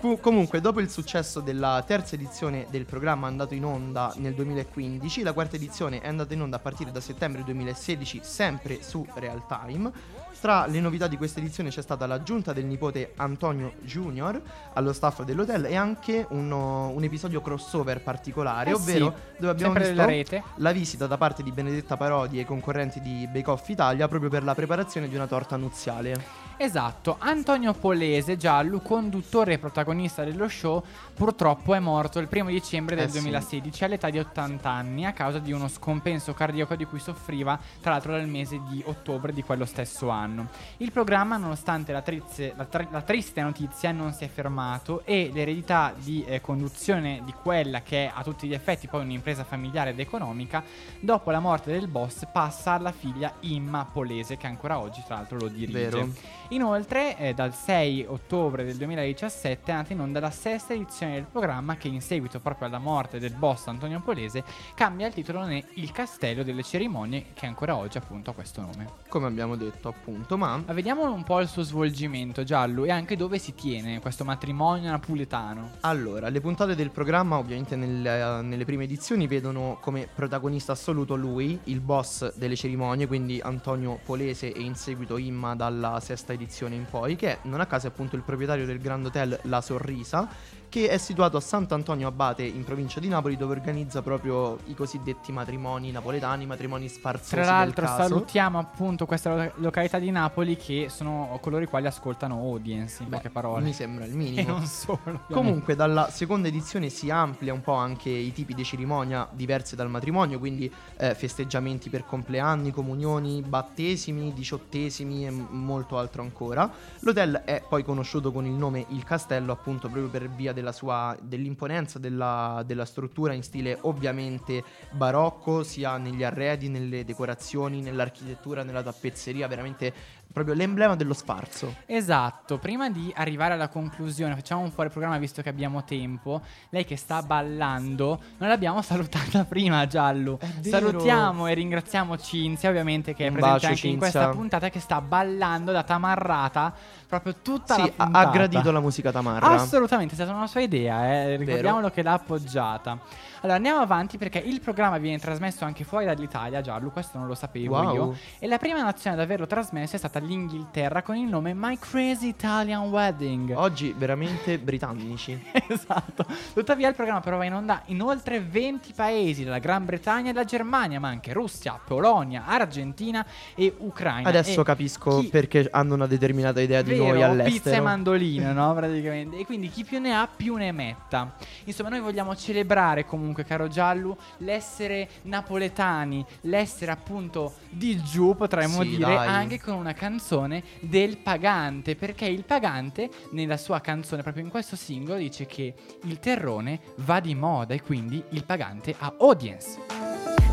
Comunque, dopo il successo della terza edizione del programma andato in onda nel 2015, la quarta edizione è andata in onda a partire da settembre 2016, sempre su Real Time. Tra le novità di questa edizione c'è stata l'aggiunta del nipote Antonio Junior allo staff dell'hotel e anche uno- un episodio crossover particolare, Eh ovvero sì, dove abbiamo visto la visita da parte di Benedetta Parodi ai concorrenti di Bake Off Italia proprio per la preparazione di una torta nuziale. Esatto, Antonio Polese, giallo, conduttore e protagonista dello show, purtroppo è morto il primo dicembre del Eh sì. 2016 all'età di 80 anni a causa di uno scompenso cardiaco di cui soffriva tra l'altro dal mese di ottobre di quello stesso anno. Il programma, nonostante la, trizze- la tri- la triste notizia, non si è fermato e l'eredità di eh, conduzione di quella che è a tutti gli effetti poi un'impresa familiare ed economica, dopo la morte del boss passa alla figlia Imma Polese che ancora oggi tra l'altro lo dirige. Vero. Inoltre, eh, dal 6 ottobre del 2017 è andata in onda la sesta edizione del programma che in seguito proprio alla morte del boss Antonio Polese cambia il titolo ne Il Castello delle Cerimonie che ancora oggi appunto ha questo nome. Come abbiamo detto, appunto, ma Ma vediamo un po' il suo svolgimento giallo e anche dove si tiene questo matrimonio napoletano. Allora, le puntate del programma, ovviamente nel- nelle prime edizioni, vedono come protagonista assoluto lui, il boss delle cerimonie, quindi Antonio Polese e in seguito Imma dalla sesta edizione in poi, che non a caso è appunto il proprietario del Grand Hotel La Sorrisa, che è situato a Sant'Antonio Abate in provincia di Napoli, dove organizza proprio i cosiddetti matrimoni napoletani, matrimoni sfarzosi Tra l'altro del salutiamo appunto questa lo- località di Napoli che sono coloro i quali ascoltano audience in Beh, poche parole. Mi sembra il E minimo. non solo. ovviamente. Comunque dalla seconda edizione si amplia un po' anche i tipi di cerimonia diverse dal matrimonio, quindi eh, festeggiamenti per compleanni, comunioni, battesimi, diciottesimi e m- molto altro ancora. L'hotel è poi conosciuto con il nome Il Castello appunto proprio per via della sua, dell'imponenza della, della struttura in stile ovviamente barocco, sia negli arredi, nelle decorazioni, nell'architettura, nella tappezzeria, veramente proprio l'emblema dello sfarzo. Esatto, prima di arrivare alla conclusione, facciamo un fuori programma visto che abbiamo tempo. Lei che sta ballando, non l'abbiamo salutata prima, Giallo. vero. Salutiamo e ringraziamo Cinzia, ovviamente, che è Un presente bacio, anche in Cinzia. questa puntata, che sta ballando da tamarrata proprio tutta la Sì, ha, puntata. ha gradito la musica tamarra. Assolutamente, è stata una sua idea, eh. ricordiamolo che l'ha appoggiata. Allora andiamo avanti perché il programma viene trasmesso anche fuori dall'Italia, Giallo, questo non lo sapevo Wow. io. E la prima nazione ad averlo trasmesso è stata l'Inghilterra con il nome My Crazy Italian Wedding. Oggi veramente britannici. esatto. Tuttavia il programma però va in onda in oltre 20 paesi, dalla Gran Bretagna e la Germania, ma anche Russia, Polonia, Argentina e Ucraina. Adesso E capisco chi- perché hanno una determinata idea di Vero, noi all'estero. pizza e mandolino, no? Praticamente. E quindi chi più ne ha, più ne metta. Insomma, noi vogliamo celebrare comunque, caro Giallo, l'essere napoletani, l'essere appunto di giù, potremmo Sì, dire, dai. anche con una canzone del pagante. Perché il pagante, nella sua canzone, proprio in questo singolo, dice che il terrone va di moda e quindi il pagante ha audience.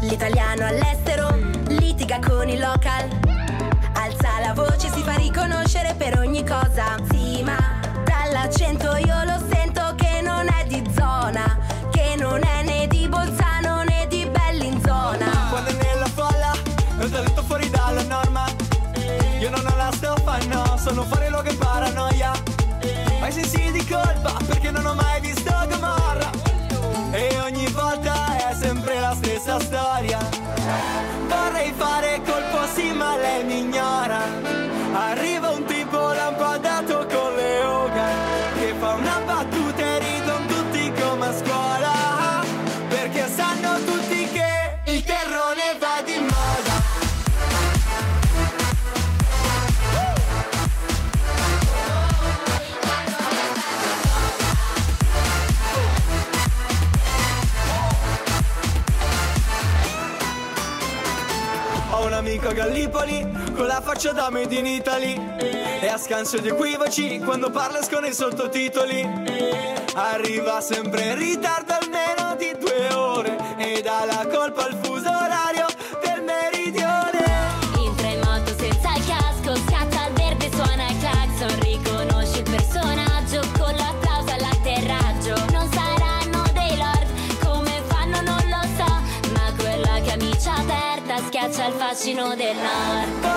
L'italiano all'estero litiga con i local. Alza la voce, si fa riconoscere per ogni cosa. Sì, ma dall'accento io lo sento che non è di zona. Non è né di Bolzano né di Bellinzona. Quando è nella folla è un talento fuori dalla norma. Io non ho la stoffa, no, sono fuori luogo e paranoia. Ho i sensi di colpa perché non ho mai visto Gomorra E ogni volta è sempre la stessa storia. Vorrei fare colpo sì ma lei mi ignora. Arriva un tipo Ho un amico a Gallipoli con la faccia da made in Italy. E a scanso di equivoci quando parla con i sottotitoli. Arriva sempre in ritardo almeno di due ore E dà la colpa al il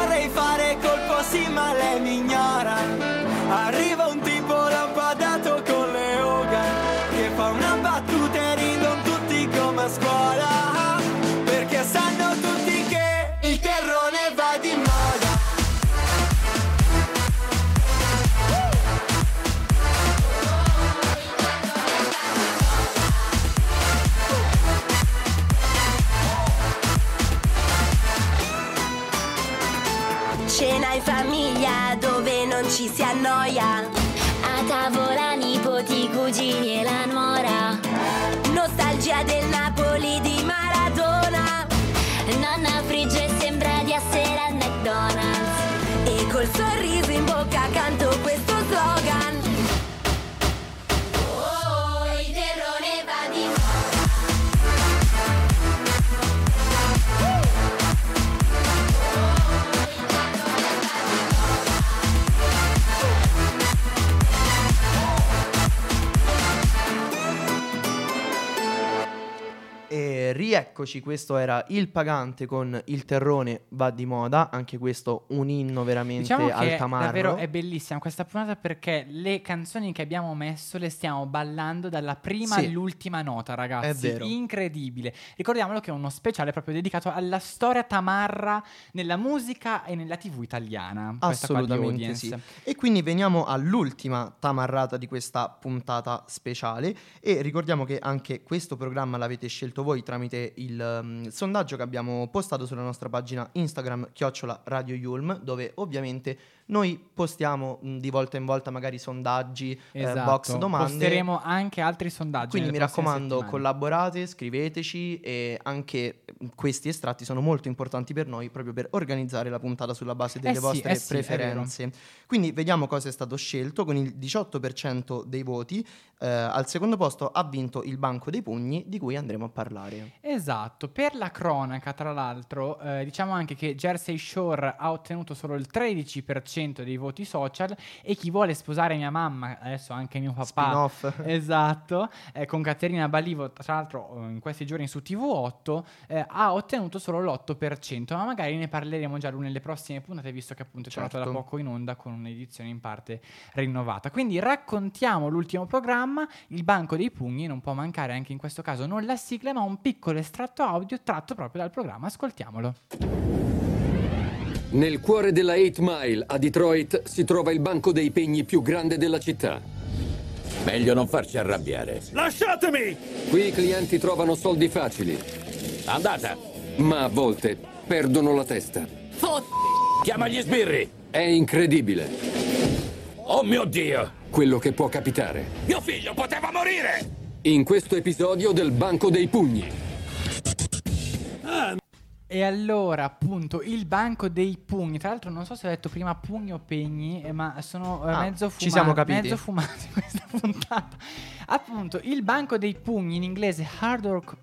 non Rieccoci, questo era Il Pagante con Il Terrone va di moda, anche questo un inno veramente Diciamo che al tamarro. davvero è bellissima questa puntata perché le canzoni che abbiamo messo le stiamo ballando dalla prima Sì. all'ultima nota, ragazzi. È vero. Incredibile. Ricordiamolo che è uno speciale proprio dedicato alla storia tamarra nella musica e nella TV italiana. Assolutamente sì. E quindi veniamo all'ultima tamarrata di questa puntata speciale e ricordiamo che anche questo programma l'avete scelto voi tramite il um, sondaggio che abbiamo postato sulla nostra pagina Instagram chiocciola Radio Yulm dove ovviamente noi postiamo mh, di volta in volta magari sondaggi, eh, Esatto. box domande. Posteremo anche altri sondaggi. Quindi mi raccomando, settimane. collaborate, scriveteci e anche mh, questi estratti sono molto importanti per noi proprio per organizzare la puntata sulla base delle sì, vostre eh sì, preferenze. Quindi vediamo cosa è stato scelto con il 18% dei voti. eh, al secondo posto ha vinto il Banco dei Pugni di cui andremo a parlare. Esatto, per la cronaca, tra l'altro, eh, diciamo anche che Jersey Shore ha ottenuto solo il 13% 100% dei voti social e chi vuole sposare mia mamma, adesso anche mio papà, Spin-off. esatto, eh, con Caterina Balivo, tra l'altro eh, in questi giorni su TV8, eh, ha ottenuto solo l'8%, ma magari ne parleremo già nelle prossime puntate, visto che appunto è tornato da Certo. poco in onda con un'edizione in parte rinnovata. Quindi raccontiamo l'ultimo programma, il banco dei pugni, non può mancare anche in questo caso non la sigla, ma un piccolo estratto audio tratto proprio dal programma, ascoltiamolo. Nel cuore della 8 Mile, a Detroit, si trova il banco dei pegni più grande della città. Meglio non farci arrabbiare. Lasciatemi! Qui i clienti trovano soldi facili. Andata! Ma a volte perdono la testa. Chiama gli sbirri! È incredibile Oh mio Dio! quello che può capitare. Mio figlio poteva morire! In questo episodio del banco dei pugni. E allora, appunto, il banco dei pugni. Tra l'altro, non so se ho detto prima pugni o pegni, eh, ma sono eh, Ah, mezzo fumati. ci siamo capiti. Mezzo fumati in questa puntata. Appunto, il banco dei pugni in inglese hardcore.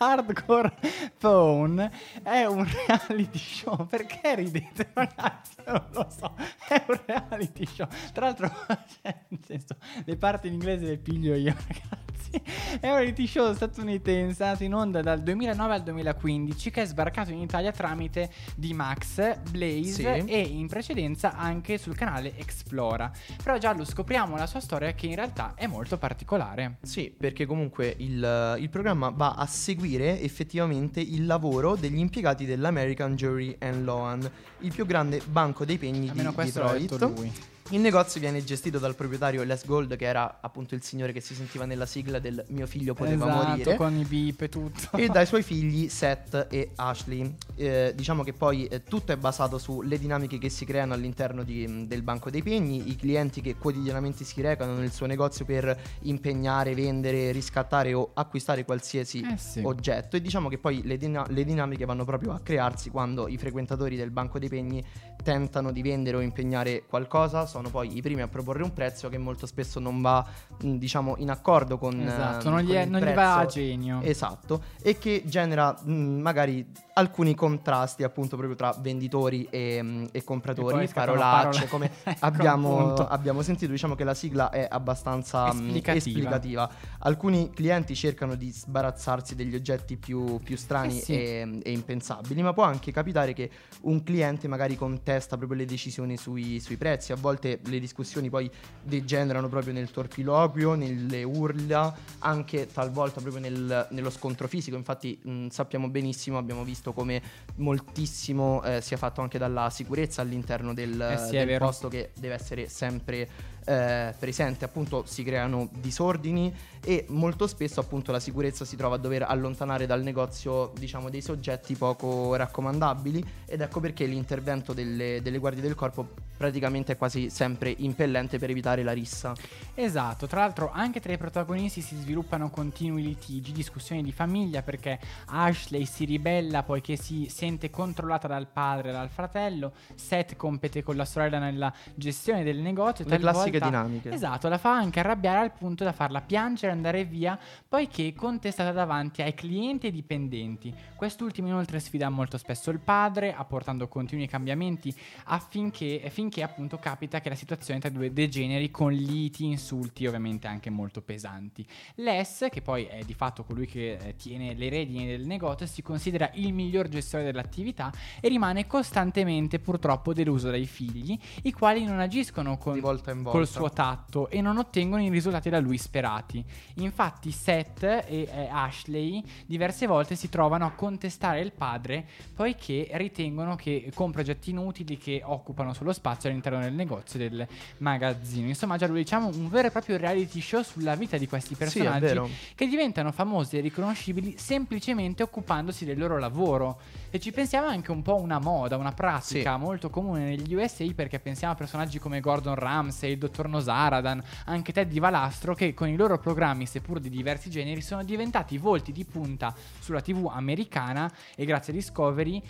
Hardcore Phone è un reality show. Perché ridete, ragazzi? Non lo so. È un reality show. Tra l'altro, cioè, nel senso, le parti in inglese le piglio io, ragazzi. È un reality show statunitense andato in onda dal 2009 al 2015 che è sbarcato in Italia tramite D-Max, Blaze Sì. e in precedenza anche sul canale Explora. Però Giallo scopriamo la sua storia che in realtà è molto particolare. Sì, perché comunque il, il programma va a seguire effettivamente il lavoro degli impiegati dell'American Jury and Loan, il più grande banco dei pegni Almeno di questo Detroit. lui. Il negozio viene gestito dal proprietario Les Gold, che era appunto il signore che si sentiva nella sigla del mio figlio poteva esatto, morire. con i beep e tutto. e dai suoi figli Seth e Ashley. Eh, diciamo che poi eh, tutto è basato sulle dinamiche che si creano all'interno di- del banco dei pegni, i clienti che quotidianamente si recano nel suo negozio per impegnare, vendere, riscattare o acquistare qualsiasi Eh sì. oggetto. E diciamo che poi le, dina- le dinamiche vanno proprio a crearsi quando i frequentatori del banco dei pegni tentano di vendere o impegnare qualcosa, sono poi i primi a proporre un prezzo che molto spesso non va, mh, diciamo, in accordo con, Esatto, eh, non gli, è- non gli va a genio. Esatto, e che genera mh, magari alcuni contrasti appunto proprio tra venditori e, mh, e E compratori, scattano parolacce, parole- come Ecco, abbiamo, abbiamo sentito, diciamo che la sigla è abbastanza mh, Esplicativa. esplicativa. Alcuni clienti cercano di sbarazzarsi degli oggetti più, più strani Eh sì. e, e impensabili, ma può anche capitare che un cliente magari contesta proprio le decisioni sui, sui prezzi, a volte le discussioni poi degenerano proprio nel torpiloquio, nelle urla, anche talvolta proprio nel- nello scontro fisico. Infatti mh, sappiamo benissimo, abbiamo visto come moltissimo eh, sia fatto anche dalla sicurezza all'interno del, Eh sì, del posto che deve essere sempre eh, presente. Appunto si creano disordini e molto spesso appunto la sicurezza si trova a dover allontanare dal negozio diciamo dei soggetti poco raccomandabili ed ecco perché l'intervento delle, delle guardie del corpo praticamente è quasi sempre impellente per evitare la rissa. Esatto, tra l'altro anche tra i protagonisti si sviluppano continui litigi, discussioni di famiglia perché Ashley si ribella poiché si sente controllata dal padre e dal fratello, Seth compete con la sorella nella gestione del negozio. Le talvolta- classiche dinamiche. Esatto, la fa anche arrabbiare al punto da farla piangere e andare via poiché contestata davanti ai clienti e ai dipendenti. Quest'ultimo inoltre sfida molto spesso il padre, apportando continui cambiamenti affinché finché appunto capita che la situazione tra i due degeneri con liti, insulti ovviamente anche molto pesanti. Les, che poi è di fatto colui che eh, tiene le redini del negozio, si considera il miglior gestore dell'attività e rimane costantemente purtroppo deluso dai figli, i quali non agiscono con, volta volta. col suo tatto e non ottengono i risultati da lui sperati. Infatti Seth e eh, Ashley diverse volte si trovano a contestare il padre poiché ritengono che compra oggetti inutili che occupano solo spazio all'interno del negozio del magazzino. Insomma, già lo diciamo un vero e proprio reality show sulla vita di questi personaggi vero. che diventano famosi e riconoscibili semplicemente occupandosi del loro lavoro. E ci pensiamo anche un po' una moda, una pratica molto comune negli USA perché pensiamo a personaggi come Gordon Ramsay, il dottor Nosaradan, anche Teddy Valastro che con i loro programmi, seppur di diversi generi, sono diventati volti di punta sulla TV americana e grazie a Discovery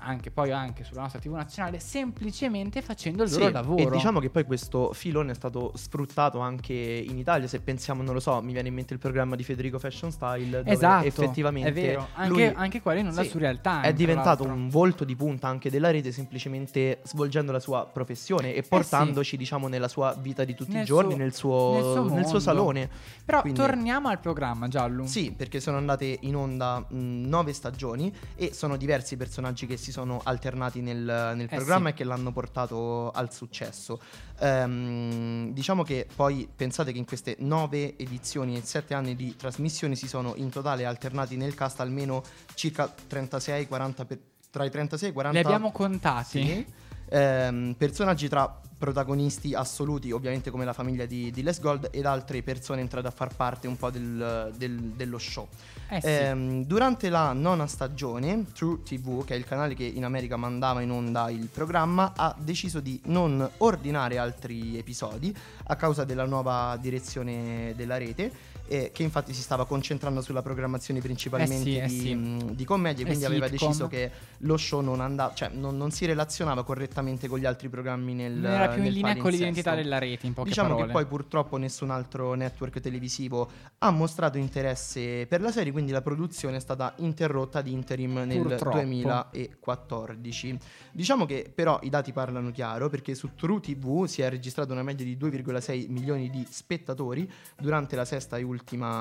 anche poi anche sulla nostra TV nazionale, semplicemente facendo il Sì, loro lavoro. E diciamo che poi questo filone è stato sfruttato anche in Italia. Se pensiamo, non lo so, mi viene in mente il programma di Federico Fashion Style, Esatto, effettivamente è vero. Anche, anche quello in onda Sì, su real time. è diventato un volto di punta anche della rete semplicemente svolgendo la sua professione e portandoci diciamo nella sua vita di tutti Eh Nel i giorni, suo- nel, suo, nel suo nel suo salone. Però Quindi- torniamo al programma, Giallo. Sì, perché sono andate in onda mh, nove stagioni e sono diversi i personaggi che si sono alternati nel, nel Eh programma sì. e che l'hanno portato al successo. Ehm, diciamo che poi pensate che in queste nove edizioni e sette anni di trasmissione si sono in totale alternati nel cast almeno circa 36-40 per- tra i 36 e i 40 Li abbiamo contati. sì. Ehm, personaggi tra protagonisti assoluti, ovviamente come la famiglia di, di Les Gold, ed altre persone entrate a far parte un po' del- del- dello show. Eh sì. Ehm, durante la nona stagione, True TV, che è il canale che in America mandava in onda il programma, ha deciso di non ordinare altri episodi a causa della nuova direzione della rete. Eh, che infatti si stava concentrando sulla programmazione principalmente Eh sì, eh di, sì. mh, di commedie, Eh, quindi aveva sitcom. deciso che lo show non andava, cioè non, non si relazionava correttamente con gli altri programmi nel Non era più in linea con l'identità della rete, in poche Diciamo parole. che poi purtroppo nessun altro network televisivo ha mostrato interesse per la serie, quindi la produzione è stata interrotta ad interim nel Purtroppo. 2014. Diciamo che però i dati parlano chiaro perché su True TV si è registrata una media di 2,6 milioni di spettatori durante la sesta e ultima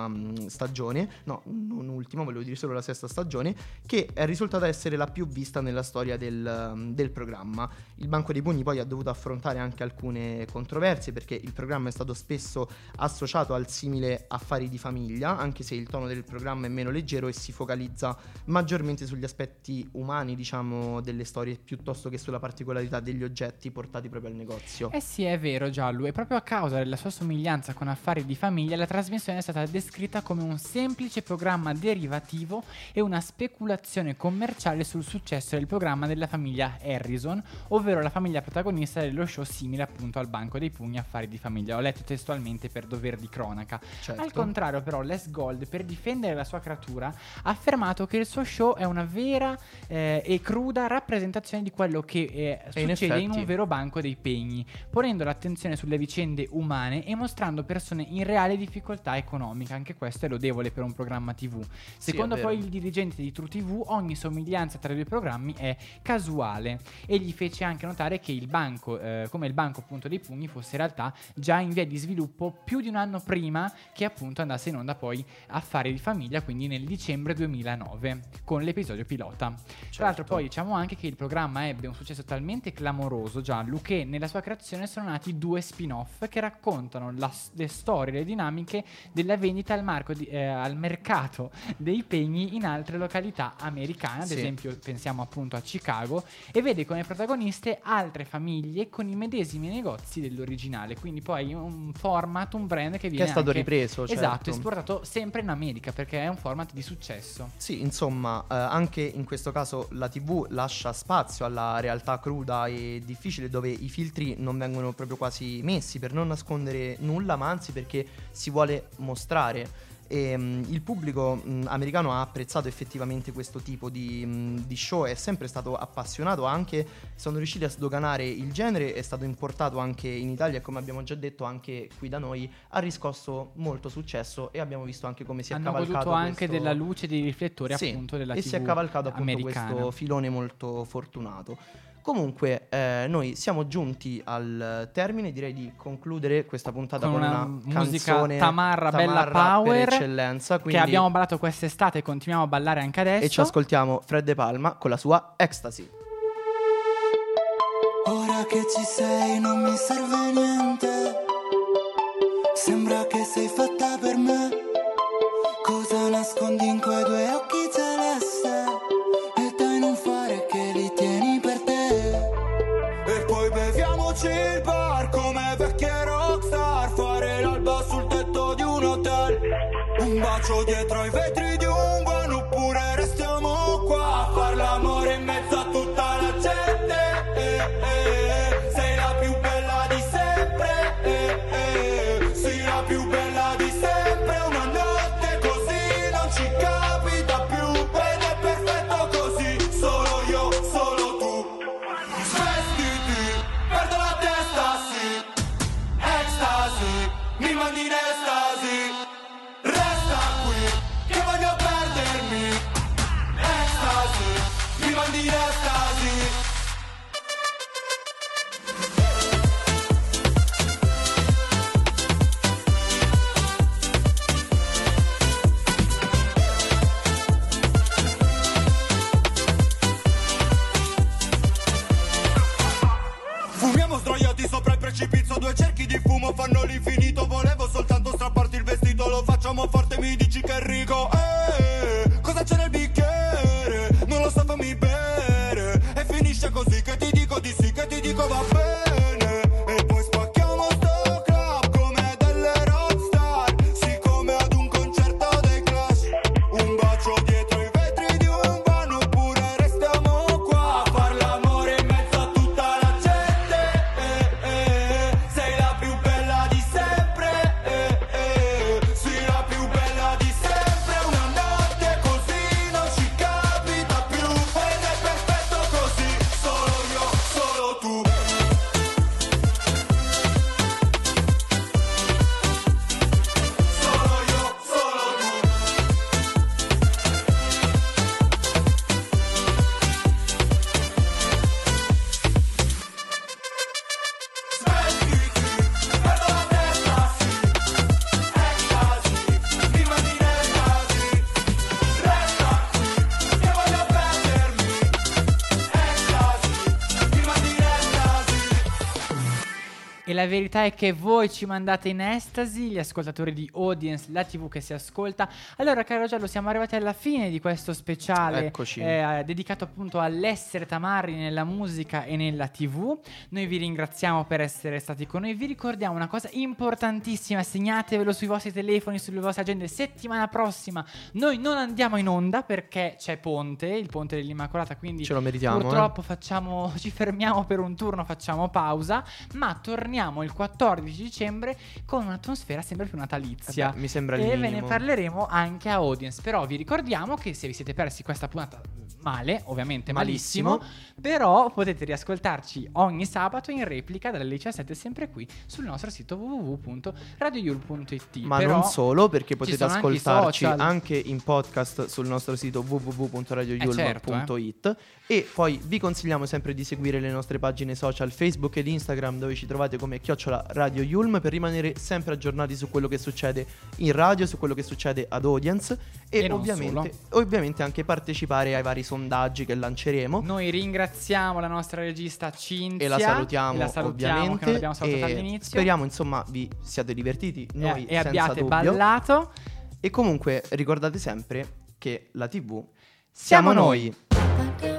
mh, stagione, no, non ultima, volevo dire solo la sesta stagione, che è risultata essere la più vista nella storia del, um, del programma. Il Banco dei Pugni poi ha dovuto affrontare anche alcune controversie perché il programma è stato spesso associato al simile affari di famiglia, anche se il tono del programma è meno leggero e si focalizza maggiormente sugli aspetti umani, diciamo, delle storie piuttosto che sulla particolarità degli oggetti portati proprio al negozio. Eh sì, è vero Giallo, e proprio a causa della sua somiglianza con Affari di famiglia, la trasmissione è stata descritta come un semplice programma derivativo e una speculazione commerciale sul successo del programma della famiglia Harrison, ovvero la famiglia protagonista dello show simile appunto al Banco dei Pugni Affari di famiglia. Ho letto testualmente per dover di cronaca. Certo. Al contrario, però, Les Gold, per difendere la sua creatura, ha affermato che il suo show è una vera eh, e cruda rappresentazione di quello che eh, E in succede in, effetti- un vero banco dei pegni, ponendo l'attenzione sulle vicende umane e mostrando persone in reale difficoltà economica. Anche questo è lodevole per un programma TV. Secondo è poi il dirigente di True TV, ogni somiglianza tra i due programmi è casuale. E gli fece anche notare che il banco, eh, come il banco appunto dei pugni, fosse in realtà già in via di sviluppo più di un anno prima che appunto andasse in onda poi Affari di famiglia, quindi nel dicembre 2009, con l'episodio pilota. Tra l'altro Certo. poi diciamo anche che il programma ebbe un successo talmente clamoroso, Giallo, che nella sua creazione sono nati due spin-off che raccontano la- le storie, le dinamiche della vendita al, marco di- eh, al mercato dei pegni in altre località americane, ad Sì. esempio pensiamo appunto a Chicago, e vede come protagoniste altre famiglie con i medesimi negozi dell'originale, quindi poi un format, un brand che viene è stato anche- ripreso, Esatto, certo. esportato sempre in America perché è un format di successo. Sì, insomma, eh, anche in questo caso la TV lascia spazio alla realtà cruda e difficile dove i filtri non vengono proprio quasi messi per non nascondere nulla, ma anzi perché si vuole mostrare. E, mm, il pubblico mm, americano ha apprezzato effettivamente questo tipo di, mm, di show, è sempre stato appassionato, anche sono riusciti a sdoganare il genere, è stato importato anche in Italia e come abbiamo già detto anche qui da noi ha riscosso molto successo e abbiamo visto anche come si è Hanno cavalcato anche questo- della luce dei riflettori sì, appunto della e TV si è cavalcato appunto americana. questo filone molto fortunato. Comunque, eh, noi siamo giunti al termine. Direi di concludere questa puntata con con, una, una, musica canzone tamarra, bella tamarra power per eccellenza. che Quindi, abbiamo ballato quest'estate e continuiamo a ballare anche adesso. e ci ascoltiamo Fred De Palma con la sua Ecstasy. Ora che ci sei non mi serve niente. Sembra che sei fatta per me. Cosa nascondi in quei due occhi celeste? dietro i vetri di un van oppure restiamo qua a far l'amore in mezzo a tutta la gente. Eh, eh, eh. Sei la più bella di sempre. Eh, eh, sei la più bella di sempre. Una notte così non ci capita più ed è perfetto così. Solo io, solo tu. Svestiti, perdo la testa, sì. Ecstasy, mi mandi in estasi. La verità è che voi ci mandate in estasi, gli ascoltatori di Audience, la TV che si ascolta. Allora, caro Giallo, siamo arrivati alla fine di questo speciale eh, dedicato appunto all'essere tamarri nella musica e nella TV. Noi vi ringraziamo per essere stati con noi. Vi ricordiamo una cosa importantissima: segnatevelo sui vostri telefoni, sulle vostre agende. Settimana prossima noi non andiamo in onda perché c'è Ponte, il Ponte dell'Immacolata. Quindi Ce lo meritiamo, eh. Purtroppo facciamo, ci fermiamo per un turno, facciamo pausa, ma torniamo il 14 dicembre con un'atmosfera sempre più natalizia. Vabbè, mi sembra il E ve ne parleremo anche a audience. Però vi ricordiamo che se vi siete persi questa puntata male, ovviamente malissimo, Malissimo. però potete riascoltarci ogni sabato in replica dalle 17 sempre qui sul nostro sito www.radioyul.it. Ma Però non solo, perché potete anche ascoltarci social. anche in podcast sul nostro sito www.radioyulm.it Eh, e poi vi consigliamo sempre di seguire le nostre pagine social Facebook ed Instagram dove ci trovate come chiocciola Radio Yulm per rimanere sempre aggiornati su quello che succede in radio, su quello che succede ad audience e, E ovviamente, ovviamente anche partecipare ai vari sondaggi che lanceremo. Noi ringraziamo la nostra regista Cinzia E la salutiamo, e la salutiamo, ovviamente. che non l'abbiamo salutata e all'inizio. Speriamo, insomma, vi siate divertiti. Noi e senza abbiate dubbio. ballato. E comunque ricordate sempre che la TV Siamo siamo noi. Audience.